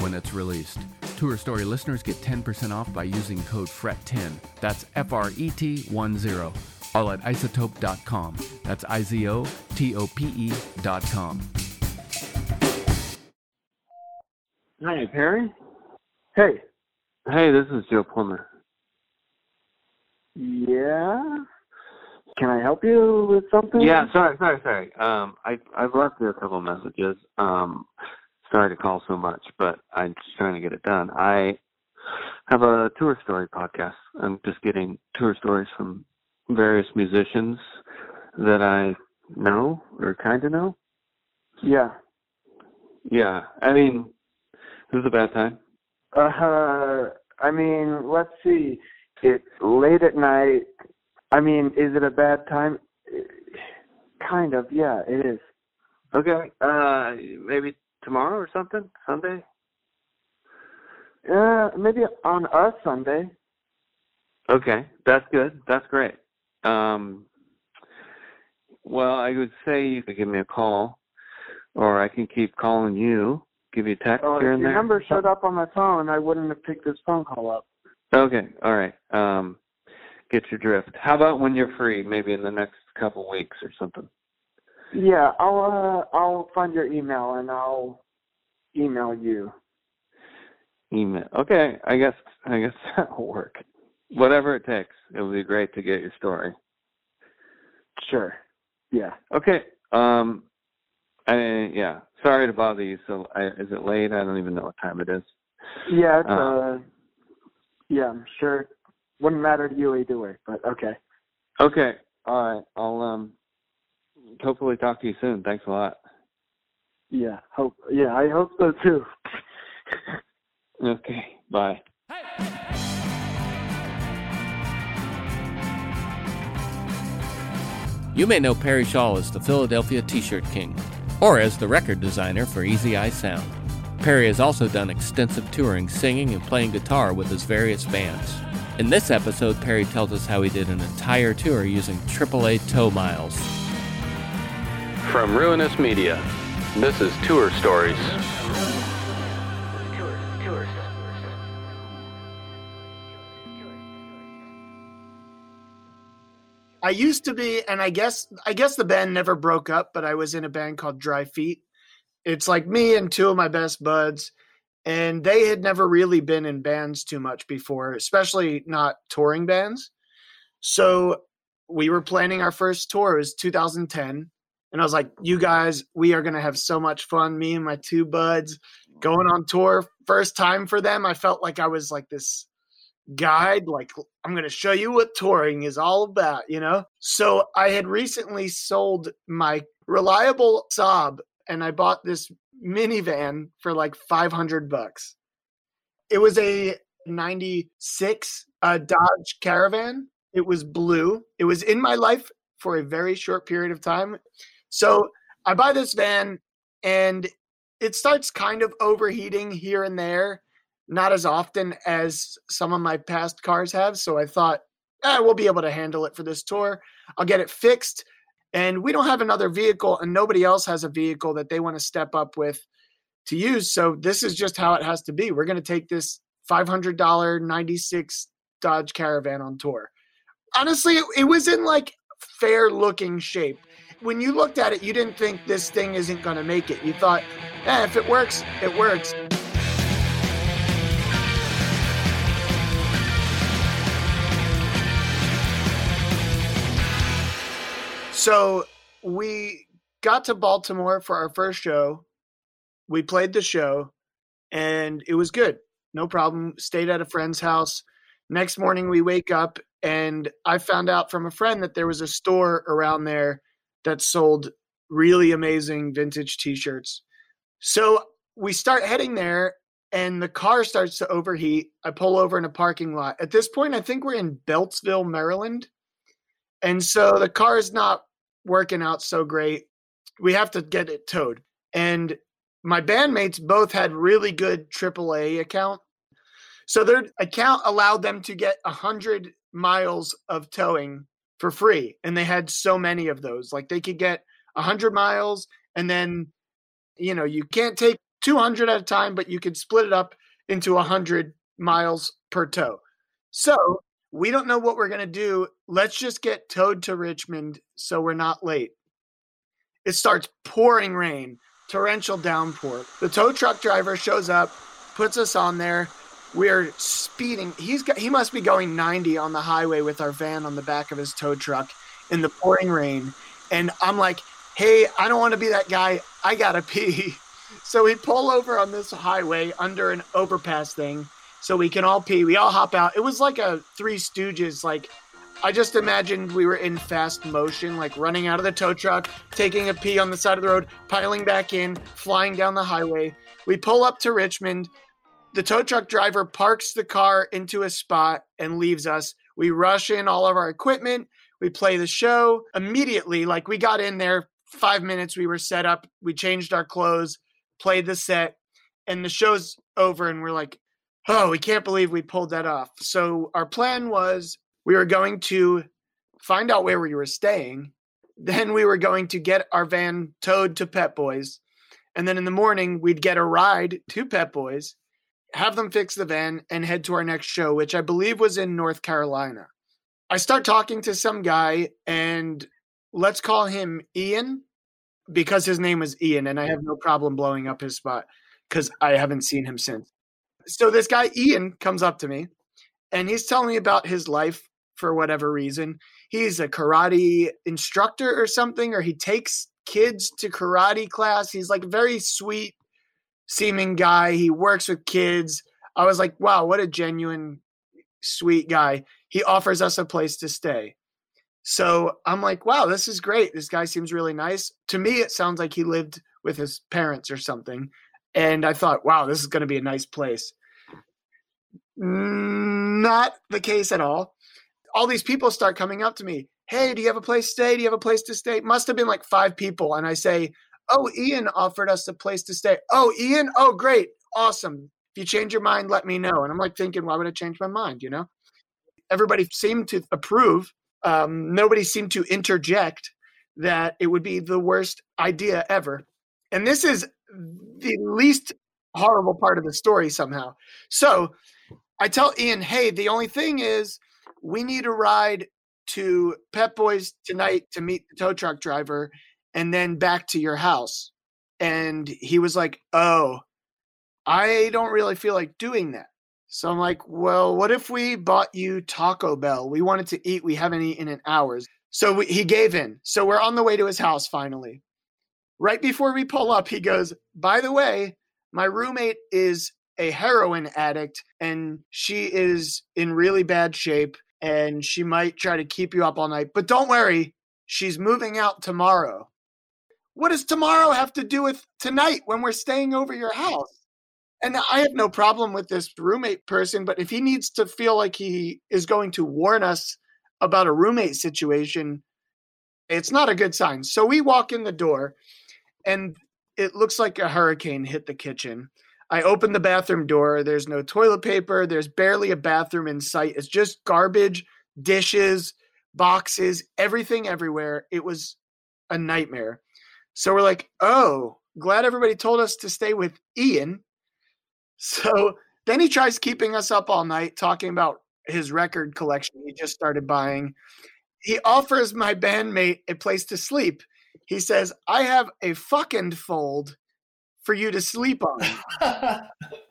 when it's released. Tour Story listeners get 10% off by using code FRET10. That's F R E T 1 0. All at izotope.com. That's I Z O T O P E.com. Hi, Perry. Hey. Hey, this is Joe Plummer. Yeah. Can I help you with something? Yeah, sorry, sorry, sorry. Um, I I've left you a couple messages. Um, sorry to call so much, but I'm just trying to get it done. I have a tour story podcast. I'm just getting tour stories from various musicians that I know or kind of know. Yeah. Yeah, I mean, this is a bad time. Uh huh. I mean, let's see. It's late at night. I mean, is it a bad time? Kind of. Yeah, it is. Okay. Uh, maybe tomorrow or something. Sunday. Uh, maybe on a Sunday. Okay, that's good. That's great. Um, well, I would say you could give me a call, or I can keep calling you. Give you a text Oh, here if and your there. number showed up on my phone, I wouldn't have picked this phone call up. Okay, all right. Um, get your drift. How about when you're free? Maybe in the next couple weeks or something. Yeah, I'll uh, I'll find your email and I'll email you. Email. Okay, I guess I guess that'll work. Whatever it takes. It would be great to get your story. Sure. Yeah. Okay. Um, I yeah. Sorry to bother you. So, I, is it late? I don't even know what time it is. Yeah. It's, Uh. uh. Yeah, I'm sure. Wouldn't matter to you either way, but okay. Okay. All right. I'll um hopefully talk to you soon. Thanks a lot. Yeah. Hope. Yeah, I hope so too. Okay. Bye. You may know Perry Shaw as the Philadelphia T shirt king, or as the record designer for Easy Eye Sound. Perry has also done extensive touring, singing, and playing guitar with his various bands. In this episode, Perry tells us how he did an entire tour using AAA tow miles. From Ruinous Media, this is Tour Stories. I used to be, and I guess I guess the band never broke up, but I was in a band called Dry Feet. It's like me and two of my best buds, and they had never really been in bands too much before, especially not touring bands. So we were planning our first tour. It was 2010, and I was like, "You guys, we are gonna have so much fun." Me and my two buds going on tour, first time for them. I felt like I was like this guide. Like, I'm going to show you what touring is all about, you know? So I had recently sold my reliable Saab and I bought this minivan for like 500 bucks. It was a 96 uh, Dodge Caravan. It was blue. It was in my life for a very short period of time. So I buy this van and it starts kind of overheating here and there, not as often as some of my past cars have. So I thought, eh, we'll be able to handle it for this tour. I'll get it fixed. And we don't have another vehicle, and nobody else has a vehicle that they want to step up with to use. So this is just how it has to be. We're going to take this $500 96 Dodge Caravan on tour. Honestly, it, it was in like fair looking shape. When you looked at it, you didn't think this thing isn't going to make it. You thought, eh, if it works, it works. So we got to Baltimore for our first show. We played the show and it was good. No problem. Stayed at a friend's house. Next morning we wake up and I found out from a friend that there was a store around there that sold really amazing vintage t-shirts. So we start heading there and the car starts to overheat. I pull over in a parking lot. At this point I think we're in Beltsville, Maryland. And so the car is not working out so great. We have to get it towed. And my bandmates both had really good AAA account. So their account allowed them to get 100 miles of towing for free. And they had so many of those. Like they could get 100 miles and then, you know, you can't take 200 at a time, but you could split it up into 100 miles per tow. So we don't know what we're going to do. Let's just get towed to Richmond so we're not late. It starts pouring rain, torrential downpour. The tow truck driver shows up, puts us on there. We're speeding. He's got, he must be going 90 on the highway with our van on the back of his tow truck in the pouring rain. And I'm like, "Hey, I don't want to be that guy. I got to pee." So we pull over on this highway under an overpass thing so we can all pee. We all hop out. It was like a Three Stooges. Like I just imagined we were in fast motion, like running out of the tow truck, taking a pee on the side of the road, piling back in, flying down the highway. We pull up to Richmond. The tow truck driver parks the car into a spot and leaves us. We rush in all of our equipment. We play the show immediately. Like we got in there five minutes. We were set up. We changed our clothes, played the set, and the show's over. And we're like, oh, we can't believe we pulled that off. So our plan was we were going to find out where we were staying. Then we were going to get our van towed to Pep Boys. And then in the morning, we'd get a ride to Pep Boys, have them fix the van, and head to our next show, which I believe was in North Carolina. I start talking to some guy, and let's call him Ian because his name was Ian, and I have no problem blowing up his spot because I haven't seen him since so this guy Ian comes up to me and he's telling me about his life for whatever reason. He's a karate instructor or something, or he takes kids to karate class. He's like very sweet seeming guy. He works with kids. I was like, wow, what a genuine, sweet guy. He offers us a place to stay. So I'm like, wow, this is great. This guy seems really nice. To me, it sounds like he lived with his parents or something. And I thought, wow, this is going to be a nice place. Not the case at all. All these people start coming up to me. Hey, do you have a place to stay? Do you have a place to stay? Must have been like five people. And I say, Oh, Ian offered us a place to stay. Oh, Ian? Oh, great. Awesome. If you change your mind, let me know. And I'm like thinking, why would I change my mind? You know? Everybody seemed to approve. Um, nobody seemed to interject that it would be the worst idea ever. And this is the least horrible part of the story somehow. So I tell Ian, hey, the only thing is we need a ride to Pep Boys tonight to meet the tow truck driver and then back to your house. And he was like, oh, I don't really feel like doing that. So I'm like, well, what if we bought you Taco Bell? We wanted to eat. We haven't eaten in hours. So we, he gave in. So we're on the way to his house finally. Right before we pull up, he goes, by the way, my roommate is a heroin addict and she is in really bad shape and she might try to keep you up all night. But don't worry, she's moving out tomorrow. What does tomorrow have to do with tonight when we're staying over your house? And I have no problem with this roommate person, but if he needs to feel like he is going to warn us about a roommate situation, it's not a good sign. So we walk in the door and it looks like a hurricane hit the kitchen. I open the bathroom door. There's no toilet paper. There's barely a bathroom in sight. It's just garbage, dishes, boxes, everything everywhere. It was a nightmare. So we're like, oh, glad everybody told us to stay with Ian. So then he tries keeping us up all night talking about his record collection he just started buying. He offers my bandmate a place to sleep. He says, I have a fucking fold for you to sleep on.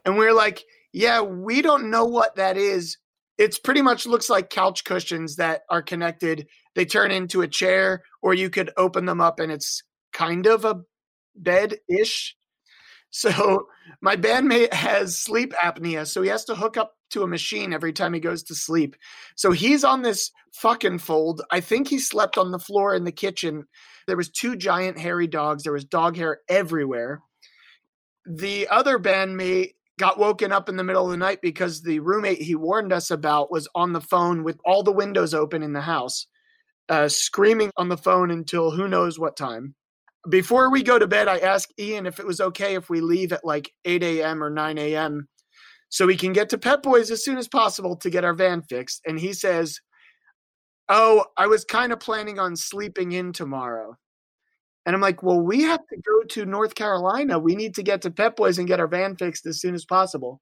and we're like, yeah, we don't know what that is. It's pretty much looks like couch cushions that are connected. They turn into a chair, or you could open them up and it's kind of a bed ish. So my bandmate has sleep apnea, so he has to hook up to a machine every time he goes to sleep. So he's on this fucking fold. I think he slept on the floor in the kitchen. There was two giant hairy dogs. There was dog hair everywhere. The other bandmate got woken up in the middle of the night because the roommate he warned us about was on the phone with all the windows open in the house, uh, screaming on the phone until who knows what time before we go to bed, I asked Ian if it was okay if we leave at like 8 a.m. or 9 a.m. so we can get to Pep Boys as soon as possible to get our van fixed. And he says, Oh, I was kind of planning on sleeping in tomorrow. And I'm like, Well, we have to go to North Carolina. We need to get to Pep Boys and get our van fixed as soon as possible.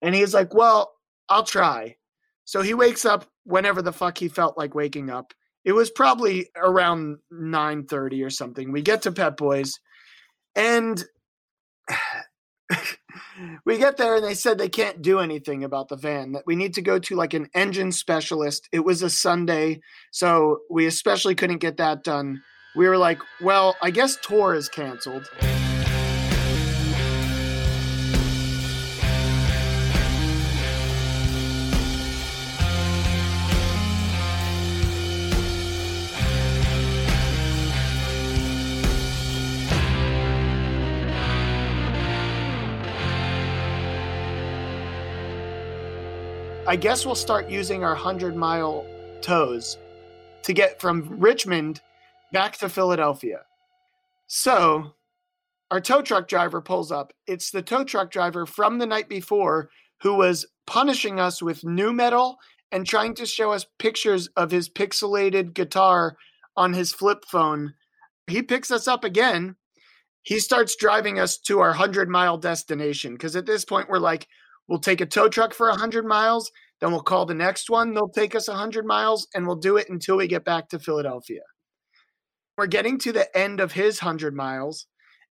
And he's like, Well, I'll try. So he wakes up whenever the fuck he felt like waking up it was probably around 9:30 or something. We get to Pep Boys and we get there and they said they can't do anything about the van that we need to go to like an engine specialist. It was a sunday so we especially couldn't get that done. We were like well i guess tour is canceled I guess we'll start using our 100 mile tows to get from Richmond back to Philadelphia. So, our tow truck driver pulls up. It's the tow truck driver from the night before who was punishing us with nu metal and trying to show us pictures of his pixelated guitar on his flip phone. He picks us up again. He starts driving us to our 100 mile destination because at this point we're like, We'll take a tow truck for 100 miles, then we'll call the next one. They'll take us 100 miles, and we'll do it until we get back to Philadelphia. We're getting to the end of his 100 miles,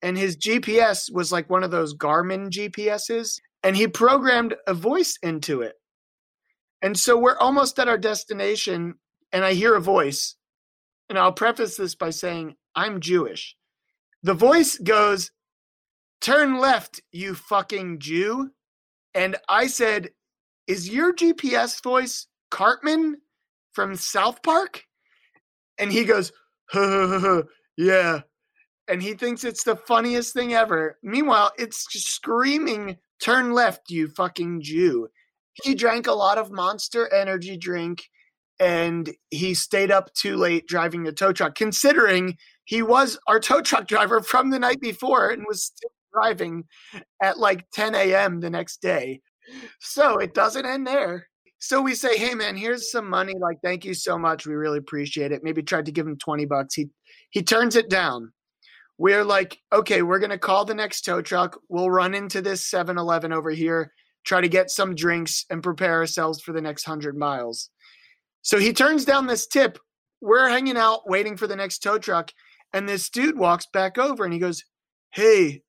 and his GPS was like one of those Garmin GPSs, and he programmed a voice into it. And so we're almost at our destination, and I hear a voice. And I'll preface this by saying, I'm Jewish. The voice goes, Turn left, you fucking Jew. And I said, Is your GPS voice Cartman from South Park? And he goes, Yeah. And he thinks it's the funniest thing ever. Meanwhile, it's just screaming, Turn left, you fucking Jew. He drank a lot of monster energy drink and he stayed up too late driving the tow truck, considering he was our tow truck driver from the night before and was still driving at like 10 a.m. the next day. So it doesn't end there. So we say, "Hey man, here's some money. Like, thank you so much. We really appreciate it." Maybe tried to give him 20 bucks. He he turns it down. We're like, "Okay, we're to call the next tow truck. We'll run into this 7-Eleven over here, try to get some drinks and prepare ourselves for the next 100 miles." So he turns down this tip. We're hanging out waiting for the next tow truck, and this dude walks back over and he goes, "Hey,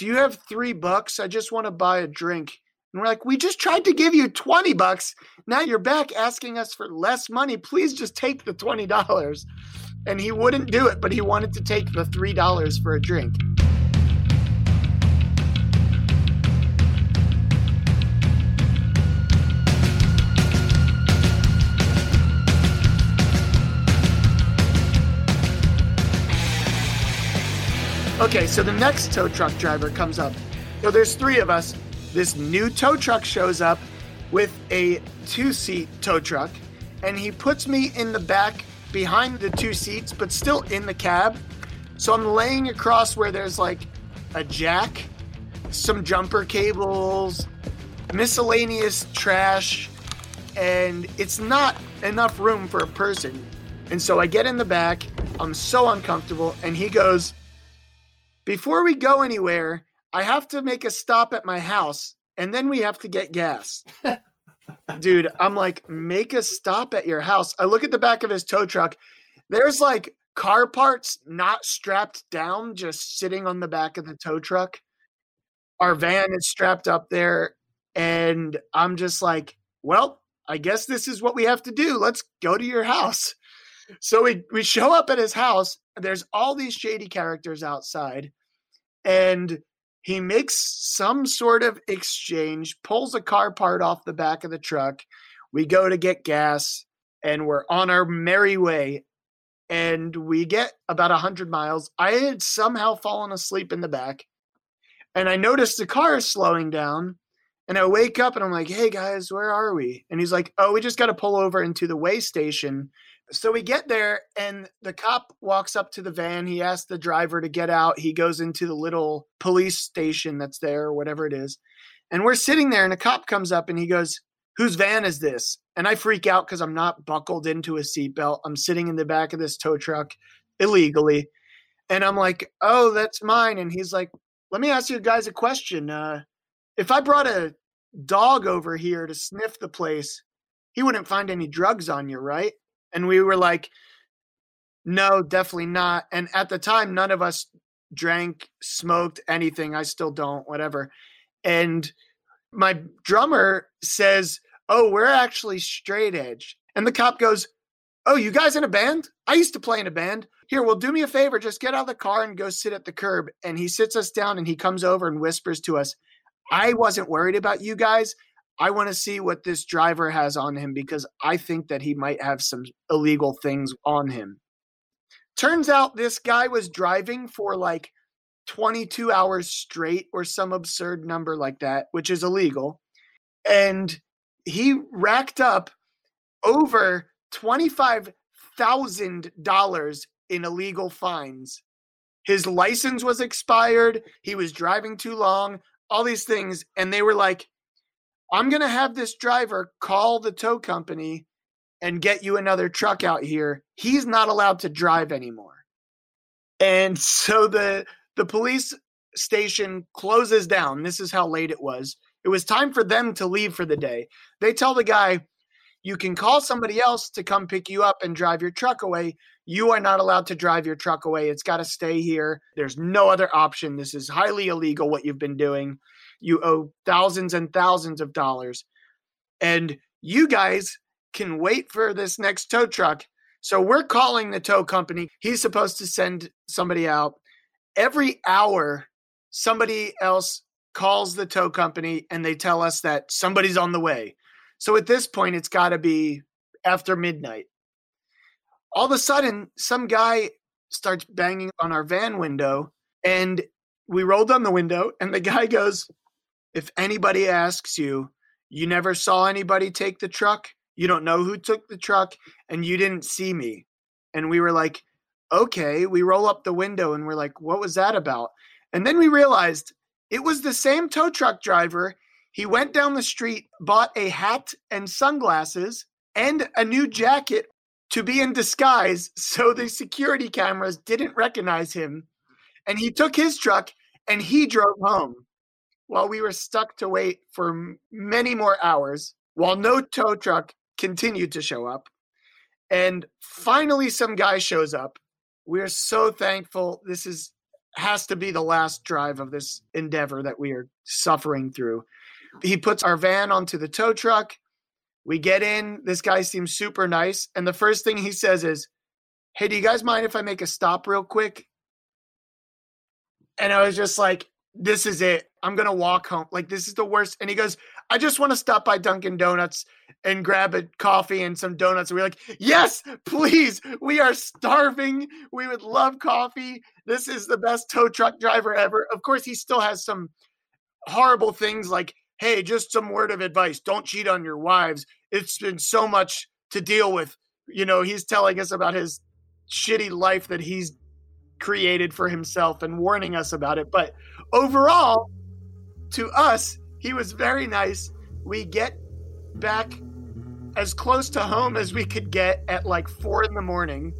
do you have three bucks? I just want to buy a drink. And we're like, we just tried to give you 20 bucks. Now you're back asking us for less money. Please just take the $20. And he wouldn't do it, but he wanted to take the $3 for a drink. Okay, so the next tow truck driver comes up. So there's three of us. This new tow truck shows up with a two seat tow truck, and he puts me in the back behind the two seats, but still in the cab. So I'm laying across where there's like a jack, some jumper cables, miscellaneous trash, and it's not enough room for a person. And so I get in the back, I'm so uncomfortable, and he goes, Before we go anywhere, I have to make a stop at my house, and then we have to get gas. Dude, I'm like, make a stop at your house. I look at the back of his tow truck. There's like car parts not strapped down, just sitting on the back of the tow truck. Our van is strapped up there. And I'm just like, well, I guess this is what we have to do. Let's go to your house. So we, we show up at his house. There's all these shady characters outside. And he makes some sort of exchange, pulls a car part off the back of the truck. We go to get gas and we're on our merry way. And we get about 100 miles. I had somehow fallen asleep in the back. And I noticed the car is slowing down. And I wake up and I'm like, hey guys, where are we? And he's like, oh, we just got to pull over into the way station so we get there and the cop walks up to the van. He asks the driver to get out. He goes into the little police station that's there or whatever it is. And we're sitting there and a cop comes up and he goes whose van is this? And i freak out because i'm not buckled into a seatbelt i'm sitting in the back of this tow truck illegally. And i'm like oh that's mine. And he's like let me ask you guys a question. Uh, if i brought a dog over here to sniff the place he wouldn't find any drugs on you right and we were like, no, definitely not. And at the time, none of us drank, smoked anything. I still don't, whatever. And my drummer says, Oh, we're actually straight edge. And the cop goes, Oh, you guys in a band? I used to play in a band. Here, well, do me a favor. Just get out of the car and go sit at the curb. And he sits us down and he comes over and whispers to us, I wasn't worried about you guys. I want to see what this driver has on him because I think that he might have some illegal things on him. Turns out this guy was driving for like 22 hours straight or some absurd number like that, which is illegal. And he racked up over $25,000 in illegal fines. His license was expired. He was driving too long, all these things. And they were like, I'm going to have this driver call the tow company and get you another truck out here. He's not allowed to drive anymore. And so the the police station closes down. This is how late it was. It was time for them to leave for the day. They tell the guy, you can call somebody else to come pick you up and drive your truck away. You are not allowed to drive your truck away. It's got to stay here. There's no other option. This is highly illegal what you've been doing. You owe thousands and thousands of dollars. And you guys can wait for this next tow truck. So we're calling the tow company. He's supposed to send somebody out. Every hour, somebody else calls the tow company and they tell us that somebody's on the way. So at this point, it's got to be after midnight. All of a sudden, some guy starts banging on our van window and we roll down the window and the guy goes, if anybody asks you, you never saw anybody take the truck, you don't know who took the truck, and you didn't see me. And we were like, okay. We roll up the window and we're like, what was that about? And then we realized it was the same tow truck driver. He went down the street, bought a hat and sunglasses and a new jacket to be in disguise so the security cameras didn't recognize him. And he took his truck and he drove home while we were stuck to wait for many more hours while no tow truck continued to show up. And finally, some guy shows up. We're so thankful. This is has to be the last drive of this endeavor that we are suffering through. He puts our van onto the tow truck. We get in. This guy seems super nice. And the first thing he says is, Hey, do you guys mind if I make a stop real quick? And I was just like, this is it. I'm to walk home. Like, this is the worst. And he goes, I just want to stop by Dunkin' Donuts and grab a coffee and some donuts. And we're like, yes, please. We are starving. We would love coffee. This is the best tow truck driver ever. Of course, he still has some horrible things like, hey, just some word of advice don't cheat on your wives. It's been so much to deal with. You know, he's telling us about his shitty life that he's created for himself and warning us about it. But overall, to us, he was very nice. We get back as close to home as we could get at like four in the morning.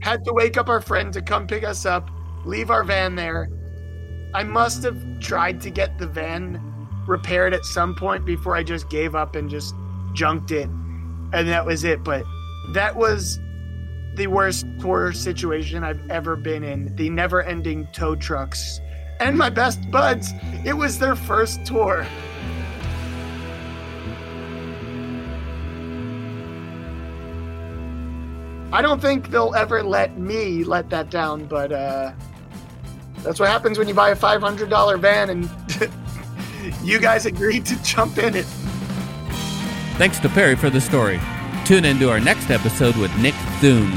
Had to wake up our friend to come pick us up, leave our van there. I must have tried to get the van repaired at some point before I just gave up and just junked it. And that was it. But that was the worst tour situation I've ever been in. The never ending tow trucks. And my best buds, it was their first tour. I don't think they'll ever let me let that down, but uh, that's what happens when you buy a $500 van and you guys agreed to jump in it. Thanks to Perry for the story. Tune in to our next episode with Nick Thune,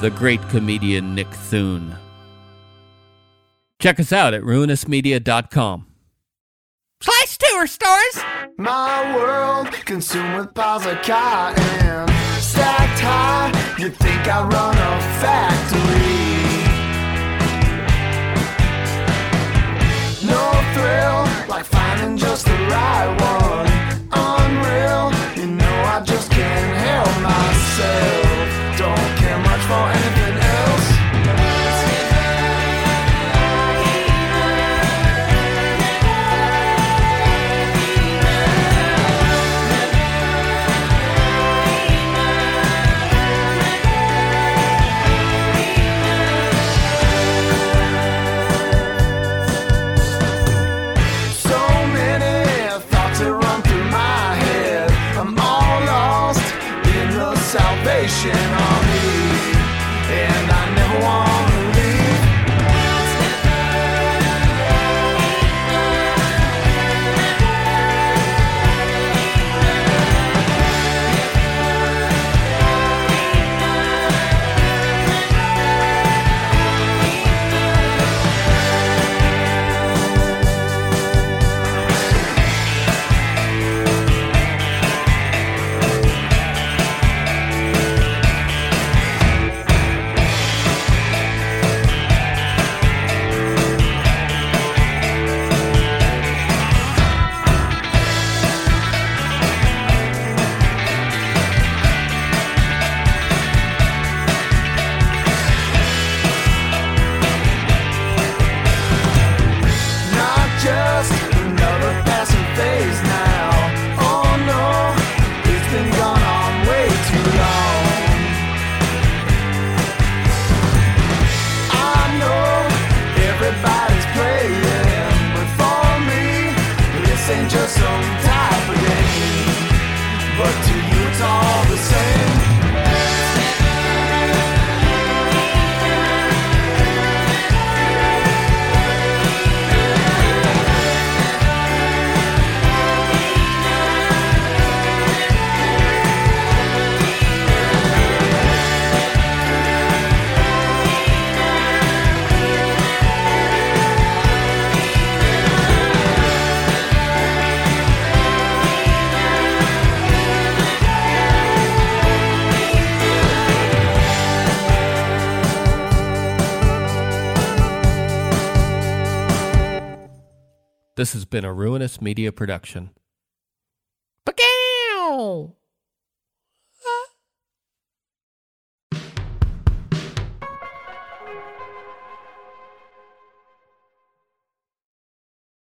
the great comedian Nick Thune. Check us out at ruinousmedia.com. Slash tour stores! My world consumed with piles of cotton stacked high. You think I run a factory? No thrill like finding just the right one. Unreal, you know I just can't help myself. Don't care much for anything This has been a Ruinous Media production. Ba-gow!